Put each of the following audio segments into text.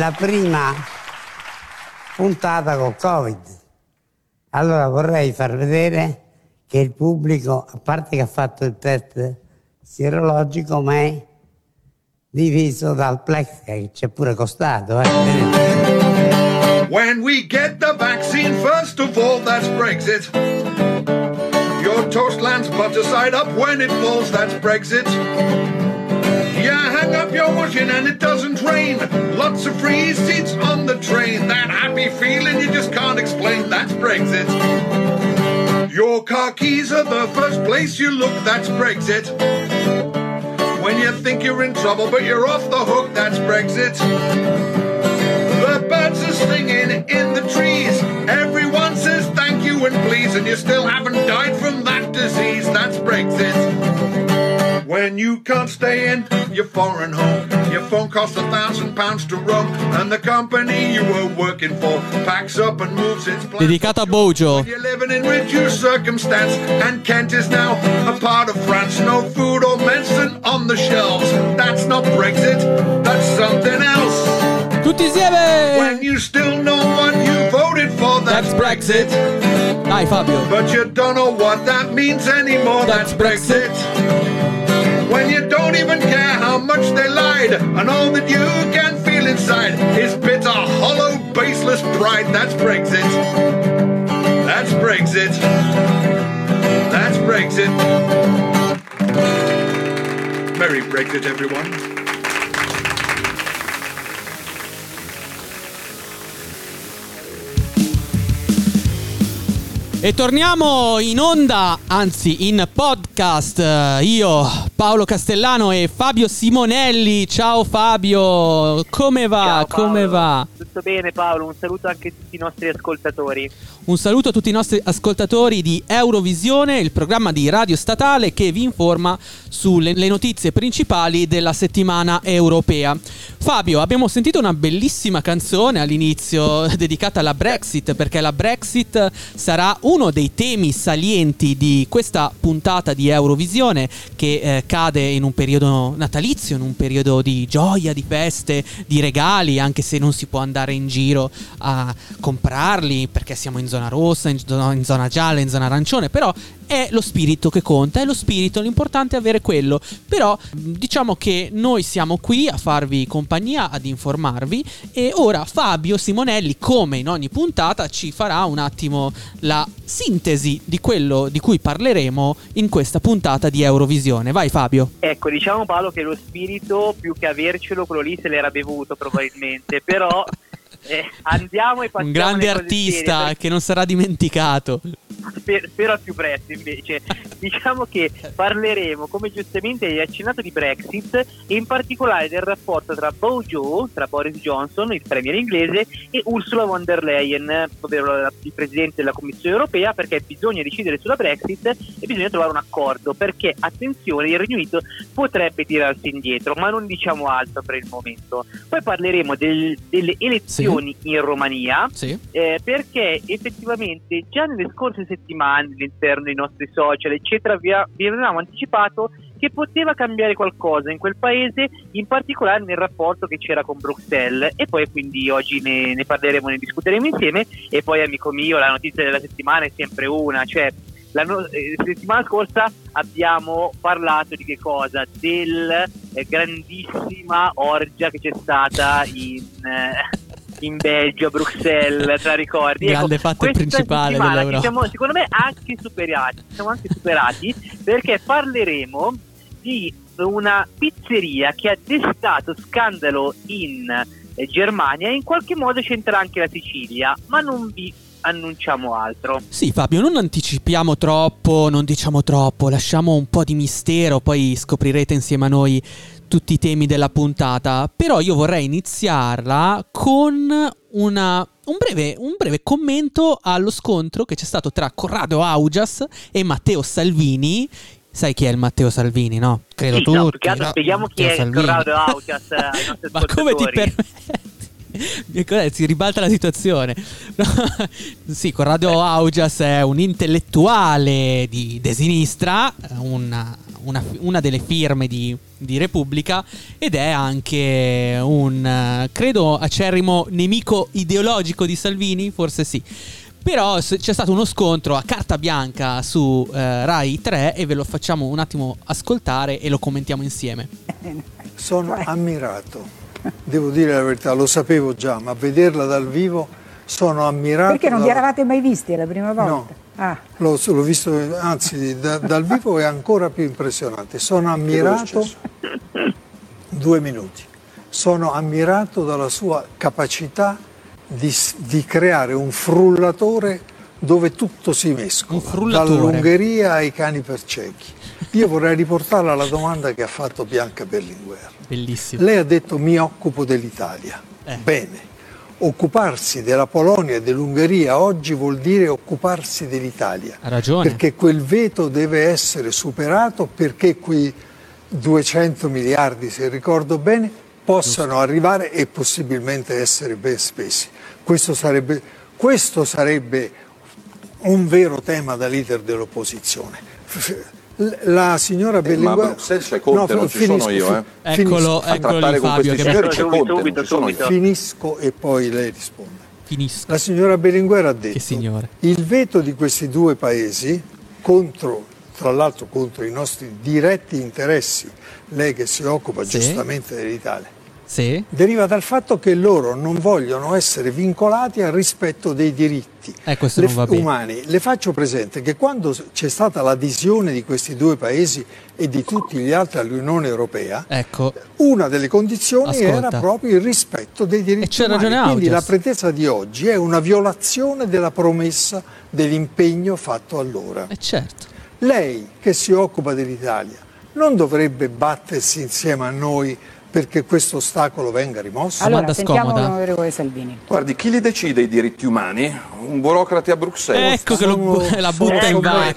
la prima puntata col Covid. Allora vorrei far vedere che il pubblico, a parte che ha fatto il test sierologico, ma è diviso dal plex che ci è pure costato. Eh. When we get the vaccine, first of all, that's Brexit. Your toast lands butter side up when it falls, that's Brexit. Yeah, hang up your washing and it doesn't rain. Lots of free seats on the train. That happy feeling you just can't explain, that's Brexit. Your car keys are the first place you look, that's Brexit. When you think you're in trouble, but you're off the hook, that's Brexit. The birds are singing in the trees. Everyone says thank you and please, and you still haven't you can't stay in your foreign home, your phone costs a thousand pounds to run, and the company you were working for packs up and moves its plans. Dedicata a Bojo. You're living in reduced circumstance, and Kent is now a part of France. No food or medicine on the shelves. That's not Brexit, that's something else. Tutti insieme! When you still know what you voted for, that's, That's Brexit. Dai Fabio. But you don't know what that means anymore, That's that's, Brexit. When you don't even care how much they lied, and all that you can feel inside is bitter, hollow, baseless pride, that's Brexit. That's Brexit. That's Brexit. Merry Brexit, everyone. E torniamo in onda, anzi in podcast. Io, Paolo Castellano e Fabio Simonelli. Ciao Fabio, come va? Ciao, come va? Tutto bene Paolo, un saluto anche a tutti i nostri ascoltatori. Un saluto a tutti i nostri ascoltatori di Eurovisione, il programma di radio statale che vi informa sulle le notizie principali della settimana europea. Fabio, abbiamo sentito una bellissima canzone all'inizio dedicata alla Brexit, perché la Brexit sarà uno dei temi salienti di questa puntata di Eurovisione che eh, cade in un periodo natalizio, in un periodo di gioia, di feste, di regali, anche se non si può andare in giro a comprarli perché siamo in zona rossa, in zona, in zona gialla, in zona arancione, però è lo spirito che conta, è lo spirito, l'importante è avere quello. Però diciamo che noi siamo qui a farvi compagnia, ad informarvi e ora Fabio Simonelli, come in ogni puntata, ci farà un attimo la sintesi di quello di cui parleremo in questa puntata di Eurovisione. Vai Fabio. Ecco, diciamo Paolo che lo spirito più che avercelo, quello lì se l'era bevuto probabilmente, però eh, andiamo e passiamo Un grande artista serie, che non sarà dimenticato. Sper- spero al più presto invece. diciamo che parleremo, come giustamente hai accennato, di Brexit e in particolare del rapporto tra Bojo, tra Boris Johnson, il premier inglese, e Ursula von der Leyen, ovvero la- il presidente della Commissione europea, perché bisogna decidere sulla Brexit e bisogna trovare un accordo, perché attenzione, il Regno Unito potrebbe tirarsi indietro, ma non diciamo altro per il momento. Poi parleremo del- delle elezioni in Romania, Sì. eh, perché effettivamente già nelle scorse settimane all'interno dei nostri social eccetera vi, a- vi avevamo anticipato che poteva cambiare qualcosa in quel paese in particolare nel rapporto che c'era con Bruxelles e poi quindi oggi ne, ne parleremo ne discuteremo insieme e poi amico mio la notizia della settimana è sempre una cioè la no- eh, settimana scorsa abbiamo parlato di che cosa? Del eh, grandissima orgia che c'è stata in, eh, in Belgio, a Bruxelles, tra ricordi. Grande fatto questa principale dell'Europa. siamo, secondo me, anche superati. Siamo anche superati perché parleremo di una pizzeria che ha destato scandalo in eh, Germania e in qualche modo c'entra anche la Sicilia, ma non vi annunciamo altro. Sì, Fabio, non anticipiamo troppo, non diciamo troppo, lasciamo un po' di mistero, poi scoprirete insieme a noi tutti i temi della puntata. Però io vorrei iniziarla con una- un, breve, un breve commento allo scontro che c'è stato tra Corrado Augias e Matteo Salvini. Sai chi è il Matteo Salvini, no? Credo Sì, tutti. no, no? spieghiamo chi Matteo è Salvini. Corrado Augias nostri Ma come ti permetti? Si ribalta la situazione. Sì, Corrado Augias è un intellettuale di, de sinistra, un, una, una delle firme di, di, Repubblica ed è anche un, credo, acerrimo nemico ideologico di Salvini, forse sì. Però c'è stato uno scontro a carta bianca su eh, Rai 3 e ve lo facciamo un attimo ascoltare e lo commentiamo insieme. Sono ammirato, devo dire la verità, lo sapevo già, ma vederla dal vivo sono ammirato. Perché non vi eravate mai visti la prima volta? No, ah. l'ho, l'ho, visto, anzi da, dal vivo è ancora più impressionante. Sono ammirato, due minuti, sono ammirato dalla sua capacità di, di creare un frullatore dove tutto si mescola, dall'Ungheria ai cani per ciechi. Io vorrei riportarla alla domanda che ha fatto Bianca Berlinguer. Bellissimo. Lei ha detto mi occupo dell'Italia. Eh. Bene, occuparsi della Polonia e dell'Ungheria oggi vuol dire occuparsi dell'Italia. Ha ragione. Perché quel veto deve essere superato perché quei 200 miliardi, se ricordo bene, possano arrivare e possibilmente essere ben spesi. Questo sarebbe, questo sarebbe un vero tema da leader dell'opposizione. La signora eh, Berlinguer... Ma Bruxelles c'è Conte, no, non ci sono io. Eh. Eccolo, eccolo lì, Fabio. Che c'è Conte, subito, subito. Finisco e poi lei risponde. Finisco. La signora Berlinguer ha detto il veto di questi due paesi contro, tra l'altro contro i nostri diretti interessi, lei che si occupa sì. giustamente dell'Italia, sì. deriva dal fatto che loro non vogliono essere vincolati al rispetto dei diritti eh, le, umani. Le faccio presente che quando c'è stata l'adesione di questi due paesi e di tutti gli altri all'Unione Europea, ecco. una delle condizioni Ascolta. era proprio il rispetto dei diritti umani. Quindi la pretesa di oggi è una violazione della promessa dell'impegno fatto allora. Eh certo. Lei che si occupa dell'Italia non dovrebbe battersi insieme a noi perché questo ostacolo venga rimosso? Allora, sentiamo l'onorevole Salvini. Guardi, chi li decide i diritti umani? Un burocrate a Bruxelles. Ecco che lo, la butta in vai.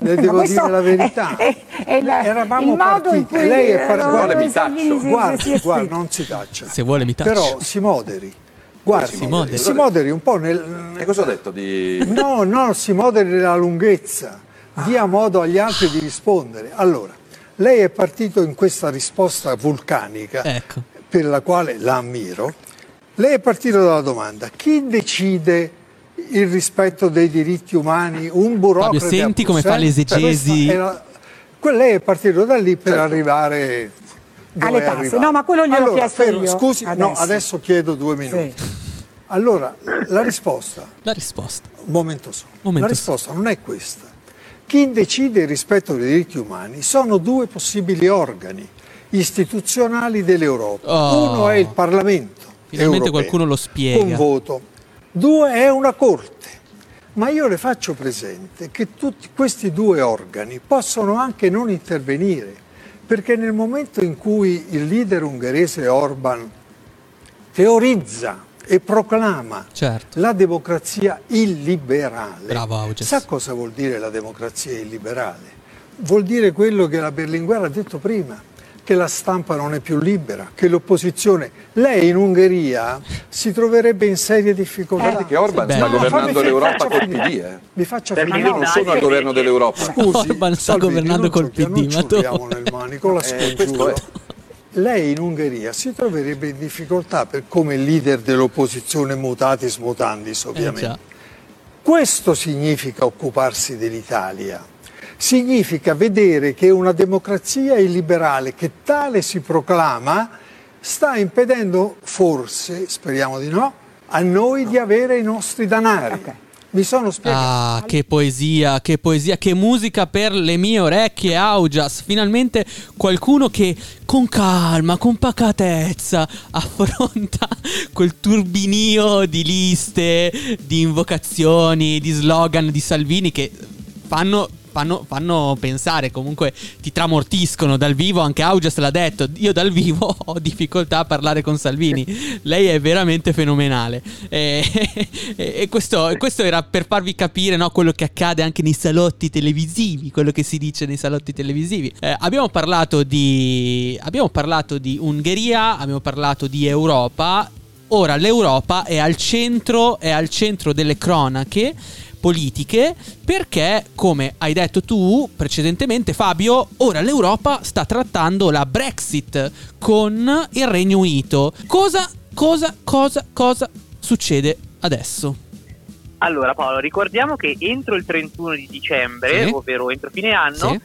Le devo dire la verità. È, è la, Eravamo partiti. Lei è partito. Vuole mi taccio. Guardi, guardi, non si taccia. Se vuole mi taccio. Però si moderi. Guardi, si moderi. si moderi un po' nel... E cosa ho detto di... No, no, si moderi nella lunghezza. Dia modo agli altri di rispondere. Allora, lei è partito in questa risposta vulcanica, ecco. per la quale la ammiro. Lei è partito dalla domanda, chi decide il rispetto dei diritti umani? Un burocrate Fabio, senti come fa l'esegesi. Era... lei è partito da lì per certo. arrivare alle tasse. No, ma quello gliel'ho allora, chiesto fermo, io. Scusi, adesso. no, adesso chiedo due minuti. Sì. Allora, la risposta. La risposta. Un momento solo. Momento la risposta non è questa. Chi decide rispetto dei diritti umani sono due possibili organi istituzionali dell'Europa. Oh. Uno è il Parlamento. Finalmente europeo, qualcuno lo spiega. Con voto. Due è una Corte. Ma io le faccio presente che tutti questi due organi possono anche non intervenire, perché nel momento in cui il leader ungherese Orban teorizza e proclama certo. la democrazia illiberale. Bravo, Sa cosa vuol dire la democrazia illiberale? Vuol dire quello che la Berlinguer ha detto prima, che la stampa non è più libera, che l'opposizione... Lei in Ungheria si troverebbe in serie difficoltà. Guardi che Orban sta no, governando l'Europa col PD. Eh. Mi faccia finire. Io non sono al governo dell'Europa. Scusi, Orban sta Salvini, governando col PD. Ma tu... nel manico, la eh, lei in Ungheria si troverebbe in difficoltà per come leader dell'opposizione mutatis mutandis ovviamente. Eh Questo significa occuparsi dell'Italia. Significa vedere che una democrazia illiberale che tale si proclama sta impedendo forse, speriamo di no, a noi di avere i nostri danari. Okay. Mi sono spiegato. Ah, che poesia, che poesia, che musica per le mie orecchie, Augias. Finalmente qualcuno che con calma, con pacatezza affronta quel turbinio di liste, di invocazioni, di slogan di Salvini che fanno fanno, fanno, pensare, comunque ti tramortiscono dal vivo, anche Augias l'ha detto, io dal vivo ho difficoltà a parlare con Salvini, lei è veramente fenomenale. E, e questo, questo, era per farvi capire no, quello che accade anche nei salotti televisivi, quello che si dice nei salotti televisivi. Eh, abbiamo, parlato di, abbiamo parlato di Ungheria, abbiamo parlato di Europa, ora l'Europa è al centro, è al centro delle cronache politiche perché, come hai detto tu precedentemente Fabio, ora l'Europa sta trattando la Brexit con il Regno Unito. Cosa, cosa, cosa, cosa succede adesso? Allora Paolo, ricordiamo che entro il 31 di dicembre, Sì. ovvero entro fine anno, Sì.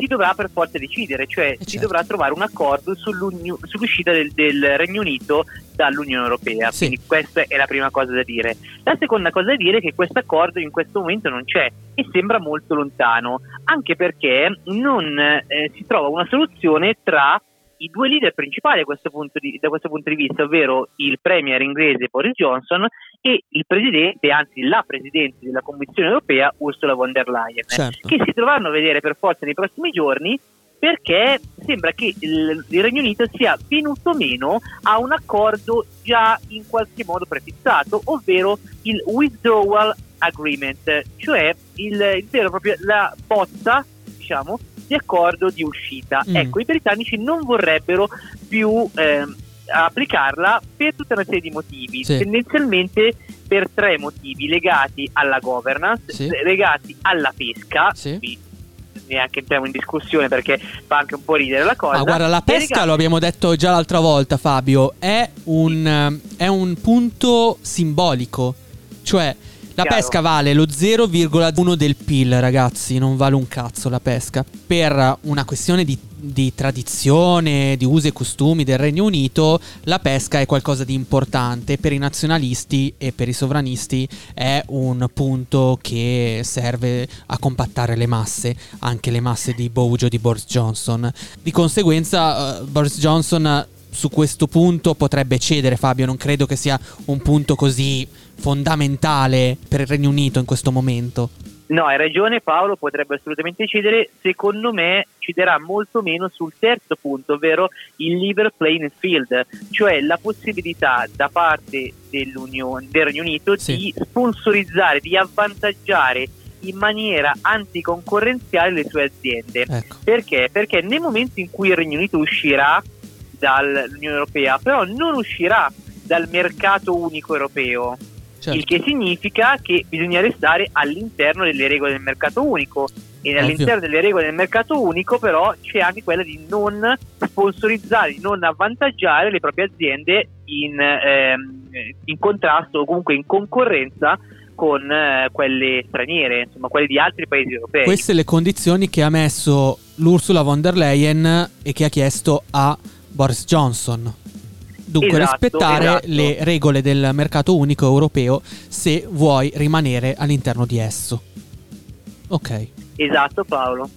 Si dovrà per forza decidere, cioè si certo. dovrà trovare un accordo sull'uscita del, del Regno Unito dall'Unione Europea. Sì. Quindi questa è la prima cosa da dire. La seconda cosa da dire è che questo accordo in questo momento non c'è e sembra molto lontano, anche perché non eh, si trova una soluzione tra i due leader principali questo di- da questo punto di vista, ovvero il premier inglese Boris Johnson e il presidente, anzi la presidente della Commissione europea Ursula von der Leyen, Certo. che si dovranno a vedere per forza nei prossimi giorni perché sembra che il, il Regno Unito sia venuto meno a un accordo già in qualche modo prefissato, ovvero il withdrawal agreement, cioè il, il vero e proprio la bozza, diciamo, di accordo di uscita. Mm. Ecco, i britannici non vorrebbero più ehm, applicarla per tutta una serie di motivi, Sì. tendenzialmente per tre motivi legati alla governance, Sì. legati alla pesca, Sì. qui neanche entriamo in discussione perché fa anche un po' ridere la cosa. Ah, guarda, la pesca, legati- lo abbiamo detto già l'altra volta, Fabio, è un, eh, è un punto simbolico. Cioè, la Chiaro. pesca vale lo 0,1 del PIL, ragazzi, non vale un cazzo la pesca. Per una questione di, di tradizione, di usi e costumi del Regno Unito, la pesca è qualcosa di importante. Per i nazionalisti e per i sovranisti è un punto che serve a compattare le masse, anche le masse di Bojo di Boris Johnson. Di conseguenza, eh, Boris Johnson eh, su questo punto potrebbe cedere, Fabio. Non credo che sia un punto così fondamentale per il Regno Unito in questo momento. No, hai ragione Paolo, potrebbe assolutamente cedere. Secondo me cederà molto meno sul terzo punto, ovvero il level playing field, cioè la possibilità da parte dell'Unione, del Regno Unito Sì. di sponsorizzare, di avvantaggiare in maniera anticoncorrenziale le sue aziende. Ecco. Perché? Perché nel momento in cui il Regno Unito uscirà dall'Unione Europea, però non uscirà dal mercato unico europeo, Certo. il che significa che bisogna restare all'interno delle regole del mercato unico e all'interno delle regole del mercato unico però c'è anche quella di non sponsorizzare, di non avvantaggiare le proprie aziende in, ehm, in contrasto o comunque in concorrenza con eh, quelle straniere, insomma quelle di altri paesi europei. Queste le condizioni che ha messo l'Ursula von der Leyen e che ha chiesto a Boris Johnson. Dunque Esatto, rispettare esatto. le regole del mercato unico europeo se vuoi rimanere all'interno di esso. Ok. Esatto Paolo.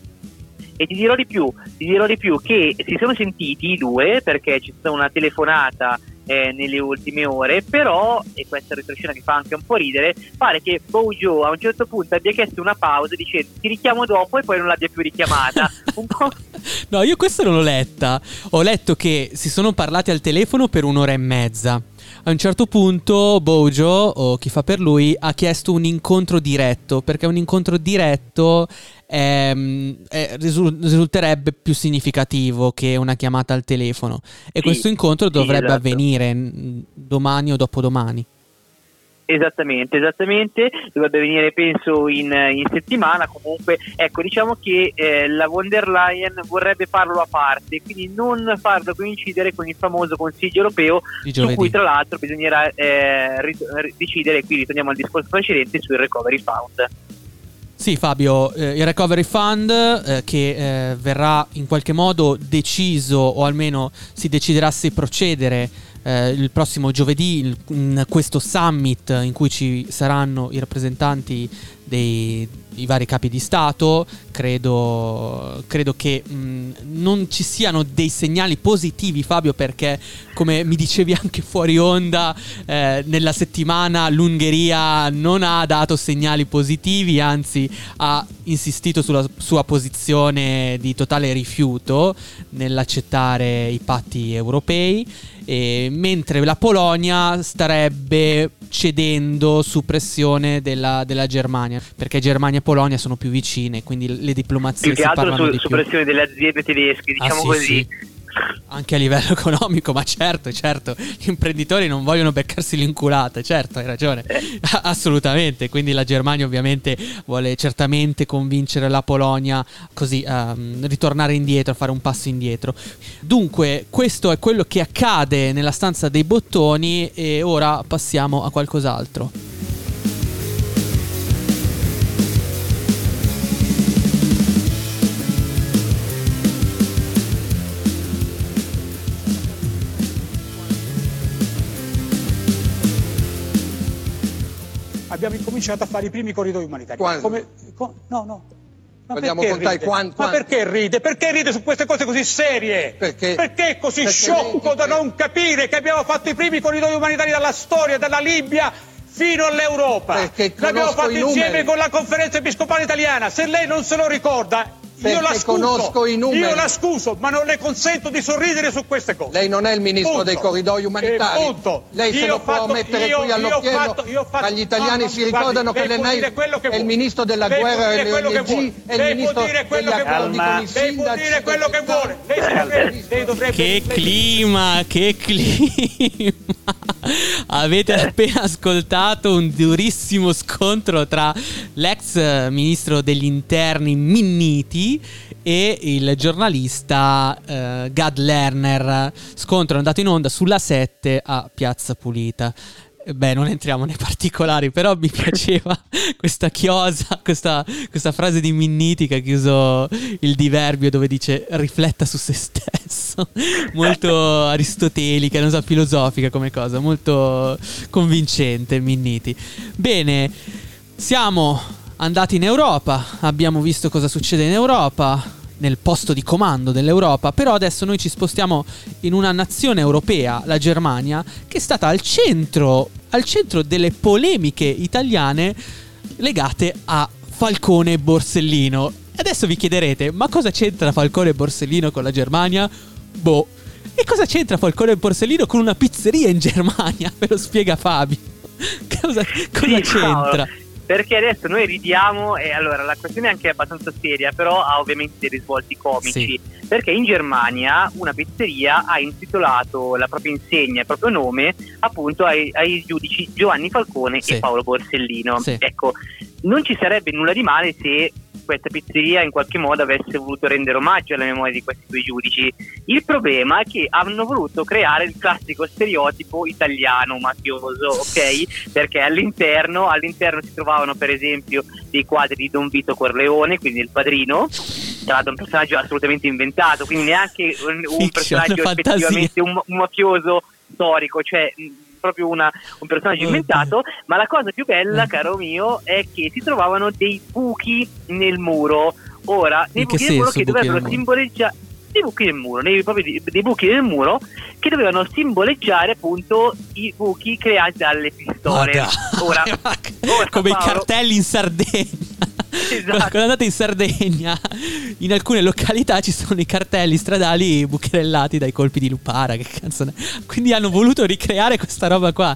E ti dirò di più, ti dirò di più che si sono sentiti i due perché c'è stata una telefonata eh, nelle ultime ore, però, e questa retroscena che fa anche un po' ridere, pare che Bojo a un certo punto abbia chiesto una pausa dicendo ti richiamo dopo e poi non l'abbia più richiamata. No, io questa non l'ho letta. Ho letto che si sono parlati al telefono per un'ora e mezza. A un certo punto Bojo, o chi fa per lui, ha chiesto un incontro diretto, perché un incontro diretto ehm, eh, risul- risulterebbe più significativo che una chiamata al telefono. E Sì, questo incontro sì, dovrebbe esatto. avvenire domani o dopodomani. Esattamente, esattamente, dovrebbe venire penso in, in settimana, comunque ecco diciamo che eh, la von der Leyen vorrebbe farlo a parte, quindi non farlo coincidere con il famoso Consiglio europeo su cui tra l'altro bisognerà eh, ri- ri- decidere, qui ritorniamo al discorso precedente, sul recovery fund. Sì, Fabio, eh, il Recovery Fund eh, che eh, verrà in qualche modo deciso o almeno si deciderà se procedere eh, il prossimo giovedì in questo summit in cui ci saranno i rappresentanti dei i vari capi di Stato. Credo, credo che mh, non ci siano dei segnali positivi, Fabio, perché come mi dicevi anche fuori onda, eh, nella settimana l'Ungheria non ha dato segnali positivi, anzi ha insistito sulla sua posizione di totale rifiuto nell'accettare i patti europei, mentre la Polonia starebbe cedendo su pressione della, della Germania, perché Germania e Polonia sono più vicine, quindi le diplomazie Più che si altro parlano su, su pressione delle aziende tedesche, Ah, diciamo sì, così. sì. Anche a livello economico, ma certo, certo, gli imprenditori non vogliono beccarsi l'inculata, certo, hai ragione, Eh. assolutamente, quindi la Germania ovviamente vuole certamente convincere la Polonia così a ritornare indietro, a fare un passo indietro. Dunque, questo è quello che accade nella stanza dei bottoni e ora passiamo a qualcos'altro. Abbiamo incominciato a fare i primi corridoi umanitari. Quando? Come- co- no, no. Ma perché contare ride? quan- Ma perché ride? Perché ride su queste cose così serie? Perché- è così perché sciocco lei- da non capire che abbiamo fatto i primi corridoi umanitari dalla storia, dalla Libia fino all'Europa? Perché L'abbiamo fatto insieme con la conferenza episcopale italiana. Se lei non se lo ricorda, io la scuso. conosco i numeri. Io la scuso, ma non le consento di sorridere su queste cose. Lei non è il ministro Punto. dei corridoi umanitari. Eh, punto. Lei se Io lo ho può fatto- mettere io- qui all'occhiello. fatto- fatto- Ma gli italiani no, no, si ricordano lei che può lei dire quello che è il vuole. ministro della Lei può guerra dire e quello che delle vuole. ONG e il Lei può ministro dire quello degli che vuole. accordi con i Lei può dire quello che vuole. Lei dovrebbe- lei dovrebbe- Che lei- clima, che clima. Avete appena ascoltato un durissimo scontro tra l'ex ministro degli interni Minniti e il giornalista eh, Gad Lerner. Scontro andato in onda sulla 7 a Piazza Pulita. Eh, Beh, non entriamo nei particolari, però mi piaceva questa chiosa, questa, questa frase di Minniti che ha chiuso il diverbio dove dice rifletta su se stesso. Molto aristotelica, non so, filosofica come cosa, molto convincente Minniti. Bene, siamo andati in Europa, abbiamo visto cosa succede in Europa, nel posto di comando dell'Europa, però adesso noi ci spostiamo in una nazione europea, la Germania, che è stata al centro, al centro delle polemiche italiane legate a Falcone e Borsellino. Adesso vi chiederete, ma cosa c'entra Falcone e Borsellino con la Germania? Boh. E cosa c'entra Falcone e Borsellino con una pizzeria in Germania? Ve lo spiega Fabio. Cosa, cosa Sì, c'entra? Paolo, Perché adesso noi ridiamo e allora la questione è anche abbastanza seria, però ha ovviamente dei risvolti comici. Perché in Germania una pizzeria ha intitolato la propria insegna, il proprio nome, appunto ai, ai giudici Giovanni Falcone Sì. e Paolo Borsellino. Sì. Ecco, non ci sarebbe nulla di male se questa pizzeria in qualche modo avesse voluto rendere omaggio alla memoria di questi due giudici. Il problema è che hanno voluto creare il classico stereotipo italiano mafioso, ok? Perché all'interno, all'interno si trovavano per esempio dei quadri di Don Vito Corleone, quindi il padrino, tra l'altro un personaggio assolutamente inventato, quindi neanche un, un personaggio effettivamente un, un mafioso storico, cioè proprio una- un personaggio inventato, ma la cosa più bella, caro mio, è che si trovavano dei buchi nel muro. Ora, che buchi nel muro che dovrebbero simboleggiare dei buchi nel muro, nei, proprio dei, dei buchi nel muro che dovevano simboleggiare appunto i buchi creati dalle pistole. Ora, come i cartelli in Sardegna. Esatto. Quando andate in Sardegna, in alcune località ci sono i cartelli stradali bucherellati dai colpi di lupara. Che cazzo ne- Quindi hanno voluto ricreare questa roba qua.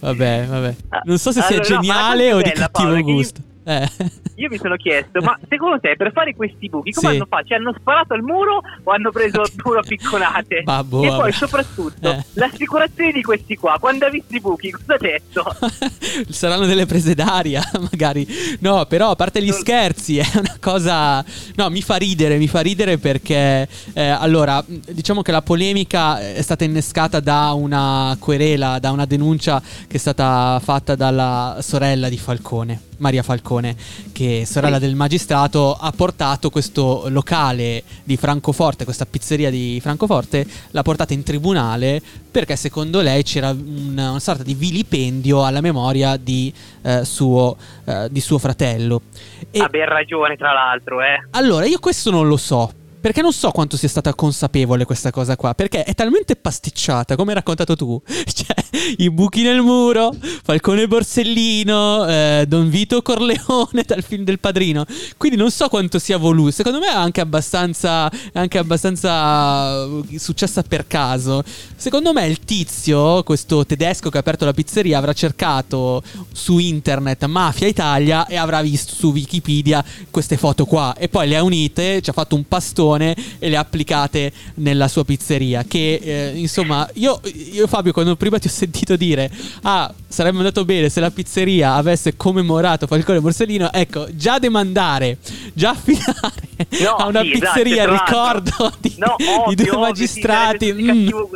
Vabbè, vabbè. Non so se sia Allora, no, ma la geniale o di cattivo io- gusto. Eh. Io mi sono chiesto, ma secondo te per fare questi buchi come Sì. hanno fatto? Cioè, hanno sparato al muro o hanno preso il muro a picconate? Boh, e vabbè. poi soprattutto Eh. l'assicurazione di questi qua, quando ha visto i buchi, cosa ha detto? Saranno delle prese d'aria, magari. No, però a parte gli scherzi, è una cosa. No, mi fa ridere, mi fa ridere perché. eh, allora, diciamo che la polemica è stata innescata da una querela, da una denuncia che è stata fatta dalla sorella di Falcone. Maria Falcone, che sorella del magistrato, ha portato questo locale di Francoforte, questa pizzeria di Francoforte, l'ha portata in tribunale perché secondo lei c'era un- una sorta di vilipendio alla memoria di, eh, suo, eh, di suo fratello. E Ha ben ragione, tra l'altro, eh. allora io questo non lo so. Perché non so quanto sia stata consapevole questa cosa qua. Perché è talmente pasticciata, come hai raccontato tu. Cioè, i buchi nel muro, Falcone Borsellino, eh, Don Vito Corleone dal film del padrino. Quindi non so quanto sia voluto. Secondo me è anche abbastanza, anche abbastanza uh, successa per caso. Secondo me il tizio, questo tedesco che ha aperto la pizzeria, avrà cercato su internet Mafia Italia e avrà visto su Wikipedia queste foto qua. E poi le ha unite, ci ha fatto un pastone e le applicate nella sua pizzeria. Che eh, insomma, io, io Fabio, quando prima ti ho sentito dire, ah, sarebbe andato bene se la pizzeria avesse commemorato Falcone Borsellino, ecco, già demandare, già affidare No, a una sì, esatto, pizzeria l'altro. ricordo di, No, di ovvio, due magistrati. sì, sarebbe mm. di cattivo-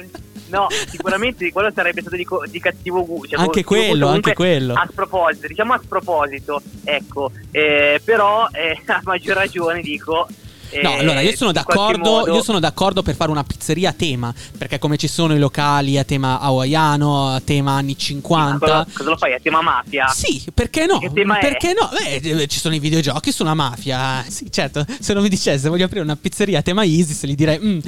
No, sicuramente quello sarebbe stato di, co- di cattivo gusto. Anche quello, anche quello. A sproposito, diciamo a sproposito, ecco, eh, però eh, a maggior ragione dico... eh, No, allora io sono modo- Io sono d'accordo per fare una pizzeria a tema. Perché come ci sono i locali a tema hawaiano, a tema anni 50. Cosa, cosa lo fai a tema mafia? Sì, perché no? Che tema è? perché no? Beh, ci sono i videogiochi sulla mafia. Sì, certo. Se non mi dicesse voglio aprire una pizzeria a tema ISIS, gli direi. "Mm,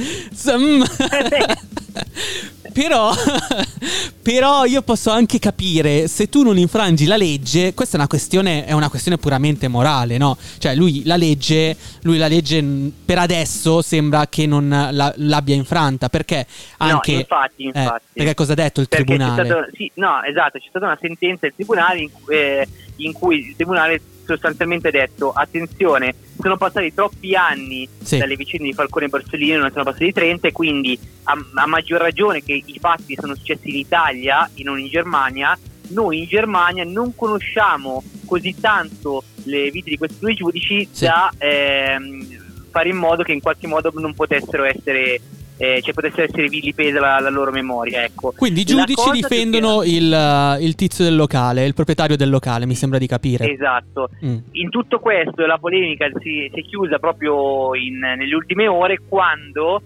mm." però, però io posso anche capire se tu non infrangi la legge. Questa è una questione, è una questione puramente morale, no? Cioè, lui la legge, lui la legge per adesso sembra che non la- l'abbia infranta. Perché anche. no, infatti, eh, infatti. perché cosa ha detto il Perché tribunale? stato- sì, no, esatto, c'è stata una sentenza del tribunale in, eh, in cui il tribunale sostanzialmente detto attenzione, sono passati troppi anni Sì. dalle vicende di Falcone e Borsellino, non sono passati 30 e quindi a, a maggior ragione che i fatti sono successi in Italia e non in Germania, noi in Germania non conosciamo così tanto le vite di questi due giudici Sì. da ehm, fare in modo che in qualche modo non potessero essere eh, cioè potesse essere vilipesa la, la loro memoria ecco. Quindi i giudici difendono il, uh, il tizio del locale, il proprietario del locale, mi sembra di capire. Esatto. Mm. In tutto questo la polemica si, si è chiusa proprio in- nelle ultime ore quando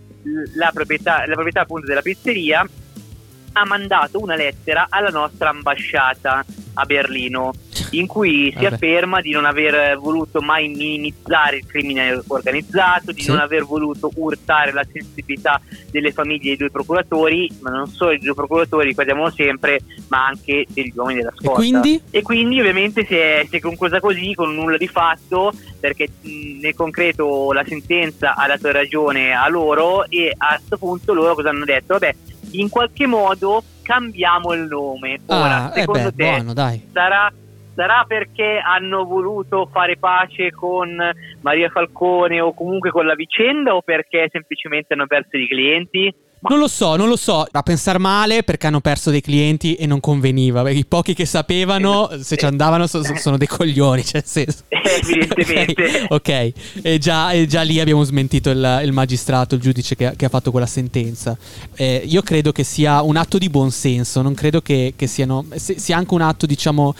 la proprietà, la proprietà appunto della pizzeria ha mandato una lettera alla nostra ambasciata a Berlino in cui si Vabbè. afferma di non aver voluto mai minimizzare il crimine organizzato, di Sì. non aver voluto urtare la sensibilità delle famiglie dei due procuratori, ma non solo dei due procuratori, ricordiamolo sempre, ma anche degli uomini della E scorta. quindi? E quindi ovviamente si è, si è conclusa così, con nulla di fatto, perché mh, nel concreto la sentenza ha dato ragione a loro e a questo punto loro cosa hanno detto? Vabbè, in qualche modo cambiamo il nome. Ora, Ah, eh secondo beh, te buono, sarà, sarà perché hanno voluto fare pace con Maria Falcone o comunque con la vicenda o perché semplicemente hanno perso i clienti? Non lo so, non lo so. A pensare male perché hanno perso dei clienti e non conveniva. Perché I pochi che sapevano, se ci andavano, so- so- sono dei coglioni. Cioè, senso. Evidentemente. Ok, ok. E già, e già lì abbiamo smentito il, il magistrato, il giudice che, che ha fatto quella sentenza. Eh, io credo che sia un atto di buonsenso, non credo che, che siano, se- sia anche un atto, diciamo,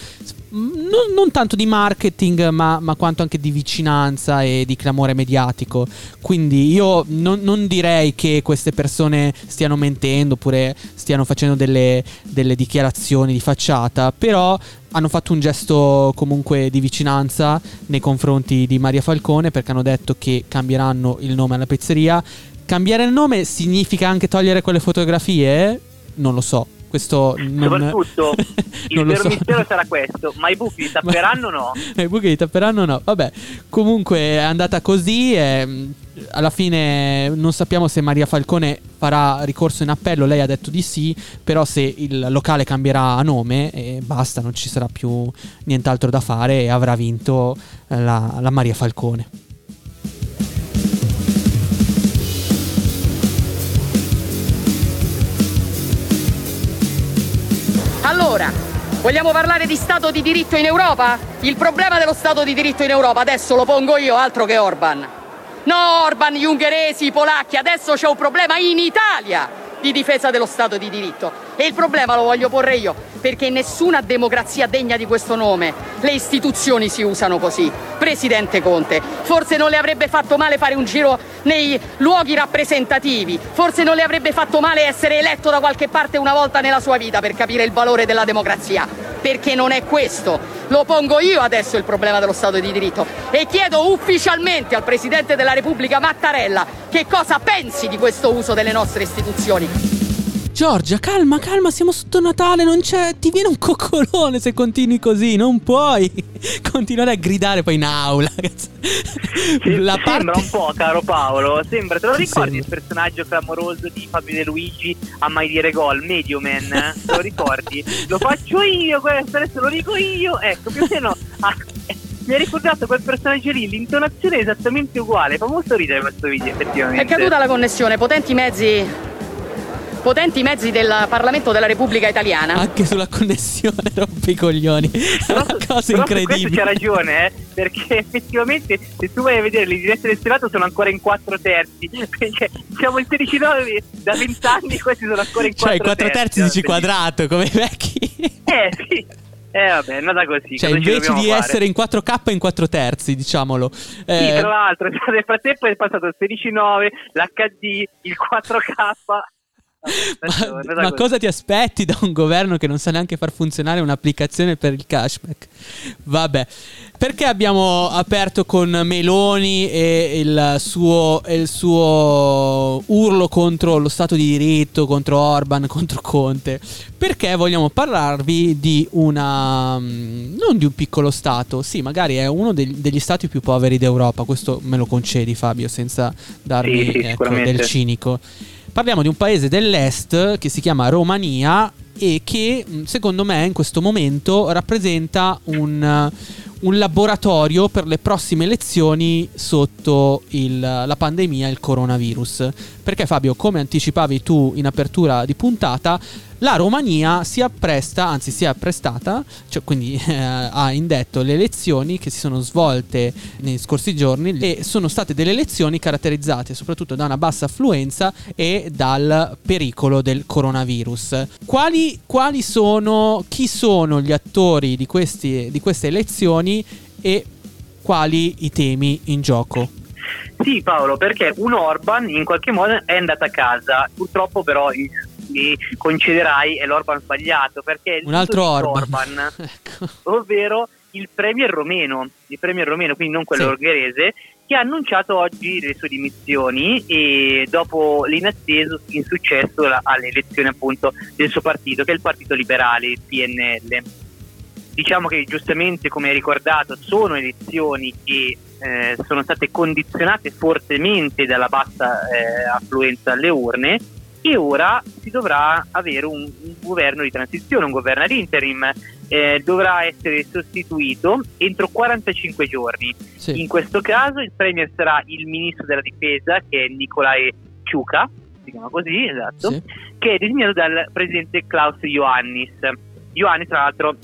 non, non tanto di marketing, ma, ma quanto anche di vicinanza e di clamore mediatico. Quindi io non, non direi che queste persone stiano mentendo oppure stiano facendo delle, delle dichiarazioni di facciata, però hanno fatto un gesto comunque di vicinanza nei confronti di Maria Falcone perché hanno detto che cambieranno il nome alla pizzeria. Cambiare il nome significa anche togliere quelle fotografie? Non lo so. Questo non, Soprattutto il non lo vero so. mistero sarà questo, ma i buchi li tapperanno o no? I buchi li tapperanno no. Vabbè, comunque è andata così. e, mh, alla fine non sappiamo se Maria Falcone farà ricorso in appello. Lei ha detto di sì. Però se il locale cambierà a nome e basta, non ci sarà più nient'altro da fare e avrà vinto la, la Maria Falcone. Allora, vogliamo parlare di Stato di diritto in Europa? Il problema dello Stato di diritto in Europa adesso lo pongo io, altro che Orban. No, Orban, gli ungheresi, i polacchi, adesso c'è un problema in Italia di difesa dello Stato di diritto. E il problema lo voglio porre io, perché in nessuna democrazia degna di questo nome le istituzioni si usano così. Presidente Conte, forse non le avrebbe fatto male fare un giro nei luoghi rappresentativi, forse non le avrebbe fatto male essere eletto da qualche parte una volta nella sua vita per capire il valore della democrazia, perché non è questo. Lo pongo io adesso il problema dello Stato di diritto e chiedo ufficialmente al Presidente della Repubblica Mattarella che cosa pensi di questo uso delle nostre istituzioni. Giorgia, calma, calma, siamo sotto Natale, non c'è. Ti viene un coccolone se continui così, non puoi continuare a gridare poi in aula. Sì, La sembra un po', caro Paolo. Sembra, te lo ricordi il personaggio clamoroso di Fabio De Luigi a mai dire gol? Medioman, te lo ricordi? lo faccio io, questo adesso lo dico io. Ecco, più o meno. Ah, mi ha ricordato quel personaggio lì, l'intonazione è esattamente uguale. Fa molto ridere questo video, effettivamente. È caduta la connessione, potenti mezzi potenti mezzi del Parlamento della Repubblica Italiana. Anche sulla connessione rompi i coglioni. Però, Una cosa incredibile. c'è ragione, eh, perché effettivamente se tu vai a vedere le dirette del Senato sono ancora in 4 terzi. Perché siamo in 16 9 da 20 anni questi sono ancora in 4 terzi. Cioè, 4 terzi dici quadrato, come i vecchi. Eh, sì. Eh vabbè, è andata così. Cioè, invece di fare? essere in 4K in 4 terzi, diciamolo. Eh... Sì, tra l'altro, nel frattempo è passato il 16.9, l'HD, il 4K ma, ma cosa ti aspetti da un governo che non sa neanche far funzionare un'applicazione per il cashback? Vabbè, perché abbiamo aperto con Meloni e il suo, il suo urlo contro lo Stato di diritto, contro Orban, contro Conte? Perché vogliamo parlarvi di una... non di un piccolo Stato, sì, magari è uno degli, degli Stati più poveri d'Europa, questo me lo concedi Fabio, senza darmi sì, sì, ecco, del cinico Parliamo di un paese dell'est che si chiama Romania e che secondo me in questo momento rappresenta un, un laboratorio per le prossime elezioni sotto il, la pandemia il coronavirus. Perché Fabio, come anticipavi tu in apertura di puntata, la Romania si appresta, anzi si è apprestata, cioè quindi eh, ha indetto le elezioni che si sono svolte nei scorsi giorni e sono state delle elezioni caratterizzate soprattutto da una bassa affluenza e dal pericolo del coronavirus. Quali, quali sono, chi sono gli attori di, questi, di queste elezioni e quali i temi in gioco? Sì Paolo, perché un Orban in qualche modo è andato a casa, purtroppo però mi concederai è l'Orban sbagliato perché un altro Orban, Orban ecco. ovvero il premier romeno, il premier romeno, quindi non quello sì. ungherese, che ha annunciato oggi le sue dimissioni e dopo l'inatteso insuccesso alle elezioni appunto del suo partito, che è il Partito Liberale, il PNL. Diciamo che giustamente, come hai ricordato, sono elezioni che eh, sono state condizionate fortemente dalla bassa eh, affluenza alle urne e ora si dovrà avere un, un governo di transizione, un governo ad interim, eh, dovrà essere sostituito entro 45 giorni. Sì. In questo caso il premier sarà il ministro della difesa che è Nicolai Ciuca, si chiama così, esatto, sì. che è designato dal presidente Klaus Ioannis. Ioannis tra l'altro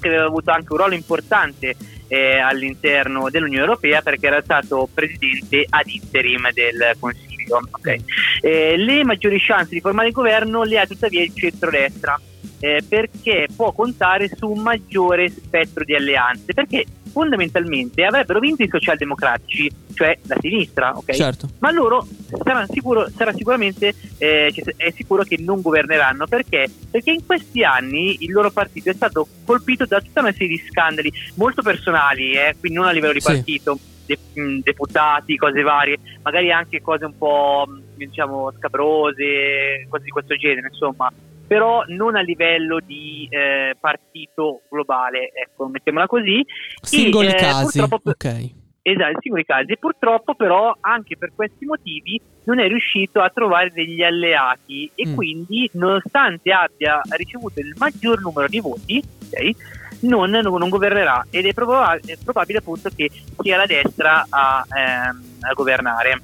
che aveva avuto anche un ruolo importante eh, all'interno dell'Unione Europea perché era stato presidente ad interim del Consiglio Okay. Eh, le maggiori chance di formare il governo le ha tuttavia il centrodestra eh, perché può contare su un maggiore spettro di alleanze perché fondamentalmente avrebbero vinto i socialdemocratici cioè la sinistra ok certo. ma loro sarà, sicuro, sarà sicuramente eh, cioè, è sicuro che non governeranno perché? perché in questi anni il loro partito è stato colpito da tutta una serie di scandali molto personali eh, quindi non a livello di partito sì de- mm, deputati, cose varie, magari anche cose un po' mm, diciamo scabrose, cose di questo genere, insomma, però non a livello di eh, partito globale, ecco, mettiamola così. Singoli e, eh, casi, ok. Esatto, singoli casi. E purtroppo però anche per questi motivi non è riuscito a trovare degli alleati e mm. quindi nonostante abbia ricevuto il maggior numero di voti, okay, non, non, governerà ed è, probab- probabile appunto che sia la destra a, ehm, a governare.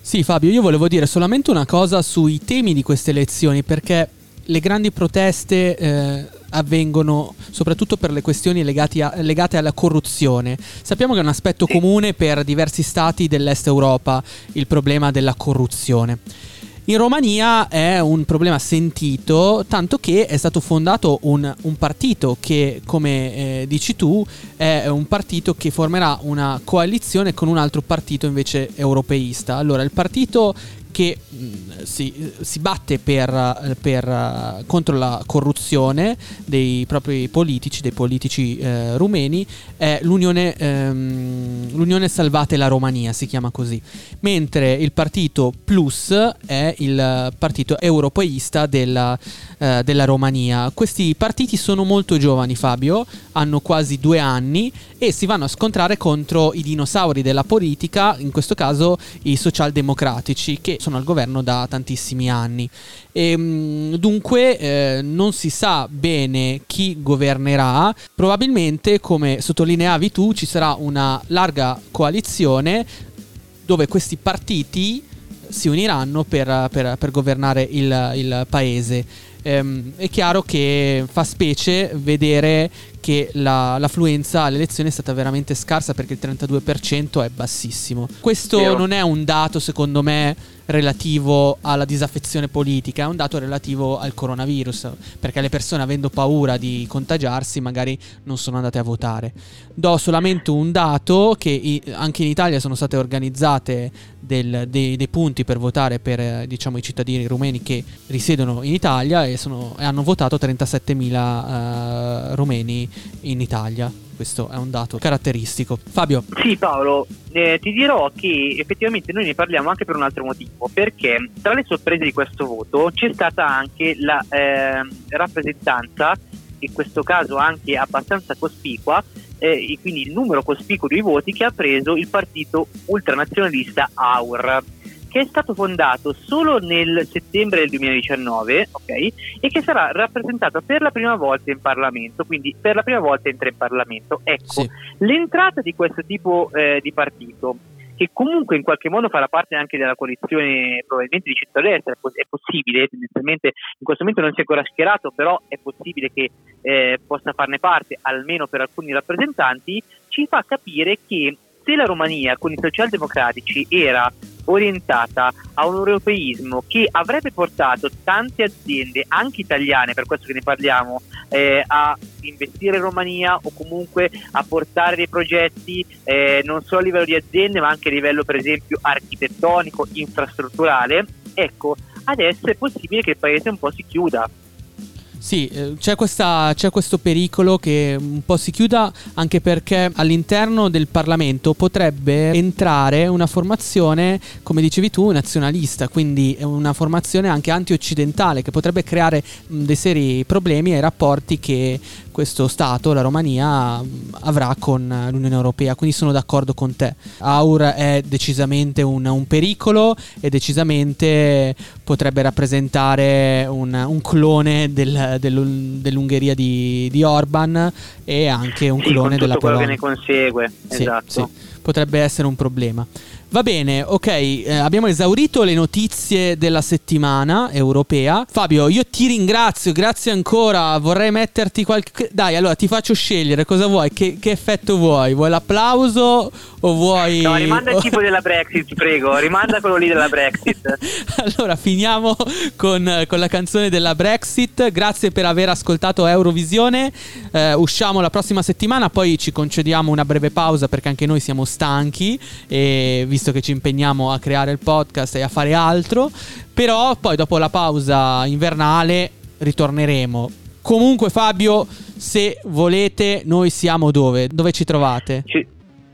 Sì Fabio, io volevo dire solamente una cosa sui temi di queste elezioni perché le grandi proteste eh, avvengono soprattutto per le questioni a, legate alla corruzione. Sappiamo che è un aspetto comune per diversi stati dell'est Europa il problema della corruzione. In Romania è un problema sentito, tanto che è stato fondato un, un partito che, come eh, dici tu, è un partito che formerà una coalizione con un altro partito invece europeista. Allora, il partito che mh, si, si, batte per, per, contro la corruzione dei propri politici, dei politici eh, rumeni, è l'Unione, ehm, l'Unione Salvate la Romania, si chiama così, mentre il partito Plus è il partito europeista della, eh, della Romania. Questi partiti sono molto giovani, Fabio, hanno quasi due anni e si vanno a scontrare contro i dinosauri della politica, in questo caso i socialdemocratici, che sono al governo da tantissimi anni. E, ehm, dunque eh, non si sa bene chi governerà, probabilmente come sottolineavi tu ci sarà una larga coalizione dove questi partiti si uniranno per, per, per governare il, il paese ehm, è chiaro che fa specie vedere che la, l'affluenza alle elezioni è stata veramente scarsa perché il 32% è bassissimo. Questo Vero. non è un dato, secondo me, relativo alla disaffezione politica, è un dato relativo al coronavirus, perché le persone avendo paura di contagiarsi magari non sono andate a votare. Do solamente un dato che anche in Italia sono state organizzate del, dei, dei, punti per votare per diciamo, i cittadini rumeni che risiedono in Italia e, sono, e hanno votato 37.000 uh, rumeni in Italia. Questo è un dato caratteristico. Fabio. Sì, Paolo, eh, ti dirò che effettivamente noi ne parliamo anche per un altro motivo, perché tra le sorprese di questo voto c'è stata anche la eh, rappresentanza, in questo caso anche abbastanza cospicua, eh, e quindi il numero cospicuo di voti che ha preso il partito ultranazionalista AUR che è stato fondato solo nel settembre del 2019 okay, e che sarà rappresentato per la prima volta in Parlamento, quindi per la prima volta entra in Parlamento. Ecco, sì. l'entrata di questo tipo eh, di partito che comunque in qualche modo farà parte anche della coalizione probabilmente di centrodestra, è possibile, tendenzialmente in questo momento non si è ancora schierato, però è possibile che eh, possa farne parte almeno per alcuni rappresentanti, ci fa capire che se la Romania con i socialdemocratici era orientata a un europeismo che avrebbe portato tante aziende, anche italiane, per questo che ne parliamo, eh, a investire in Romania o comunque a portare dei progetti eh, non solo a livello di aziende ma anche a livello per esempio architettonico, infrastrutturale, ecco, adesso è possibile che il paese un po' si chiuda sì, eh, c'è, questa, c'è, questo pericolo che un po' si chiuda anche perché all'interno del Parlamento potrebbe entrare una formazione, come dicevi tu, nazionalista, quindi una formazione anche anti-occidentale che potrebbe creare dei seri problemi ai rapporti che questo Stato, la Romania, avrà con l'Unione Europea. Quindi sono d'accordo con te. Aur è decisamente un, un pericolo e decisamente potrebbe rappresentare un, un clone del, del, dell'Ungheria di, di, Orban e anche un sì, clone della Polonia. che ne consegue. Sì, esatto. Sì. Potrebbe essere un problema. Va bene, ok, eh, abbiamo esaurito le notizie della settimana europea. Fabio, io ti ringrazio, grazie ancora. Vorrei metterti qualche. Dai, allora ti faccio scegliere cosa vuoi, che, che effetto vuoi? Vuoi l'applauso o vuoi. No, rimanda il tipo della Brexit, prego, rimanda quello lì della Brexit. allora, finiamo con, con, la canzone della Brexit. Grazie per aver ascoltato Eurovisione. Eh, usciamo la prossima settimana, poi ci concediamo una breve pausa perché anche noi siamo stanchi e vi visto che ci impegniamo a creare il podcast e a fare altro. Però poi dopo la pausa invernale ritorneremo. Comunque Fabio, se volete, noi siamo dove? Dove ci trovate? Ci,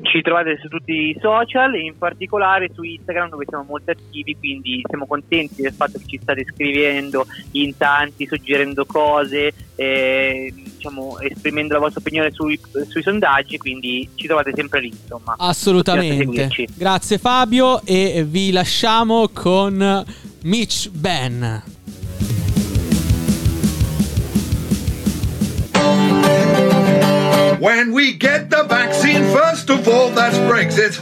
ci trovate su tutti i social, in particolare su Instagram dove siamo molto attivi, quindi siamo contenti del fatto che ci state scrivendo in tanti, suggerendo cose, eh, diciamo, esprimendo la vostra opinione sui, sui, sondaggi, quindi ci trovate sempre lì. Insomma. Assolutamente. Grazie Fabio e vi lasciamo con Mitch Ben. When we get the vaccine, first of all, that's Brexit.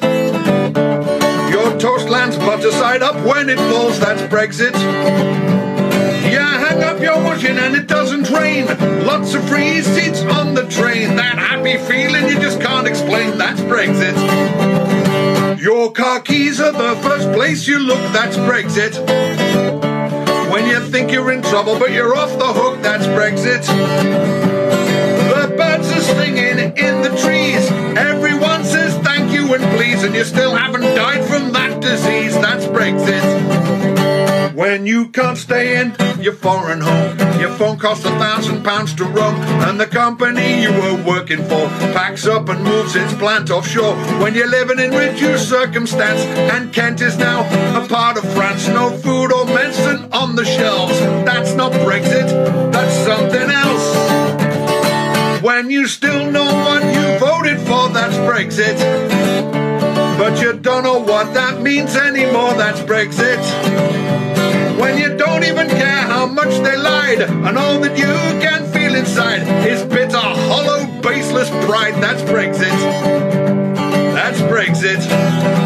Your toast lands butter side up when it falls, that's Brexit. Yeah, hang up your washing and it doesn't rain. Lots of free seats on the train. That happy feeling you just can't explain, that's Brexit. Your car keys are the first place you look, that's Brexit. When you think you're in trouble, but you're off the hook, that's Brexit The birds are singing in the trees. Everyone says thank you and please, and you still haven't died from that disease, that's Brexit. When you can't stay in your foreign home, your phone costs a thousand pounds to run, and the company you were working for packs up and moves its plant offshore. When you're living in reduced circumstance, and Kent is now a part of France, no food or medicine on the shelves. That's not Brexit, that's something else. When you still know what you voted for, that's Brexit. But you don't know what that means anymore, that's Brexit. When you don't even care how much they lied, and all that you can feel inside is bitter, hollow, baseless pride, that's Brexit. That's Brexit.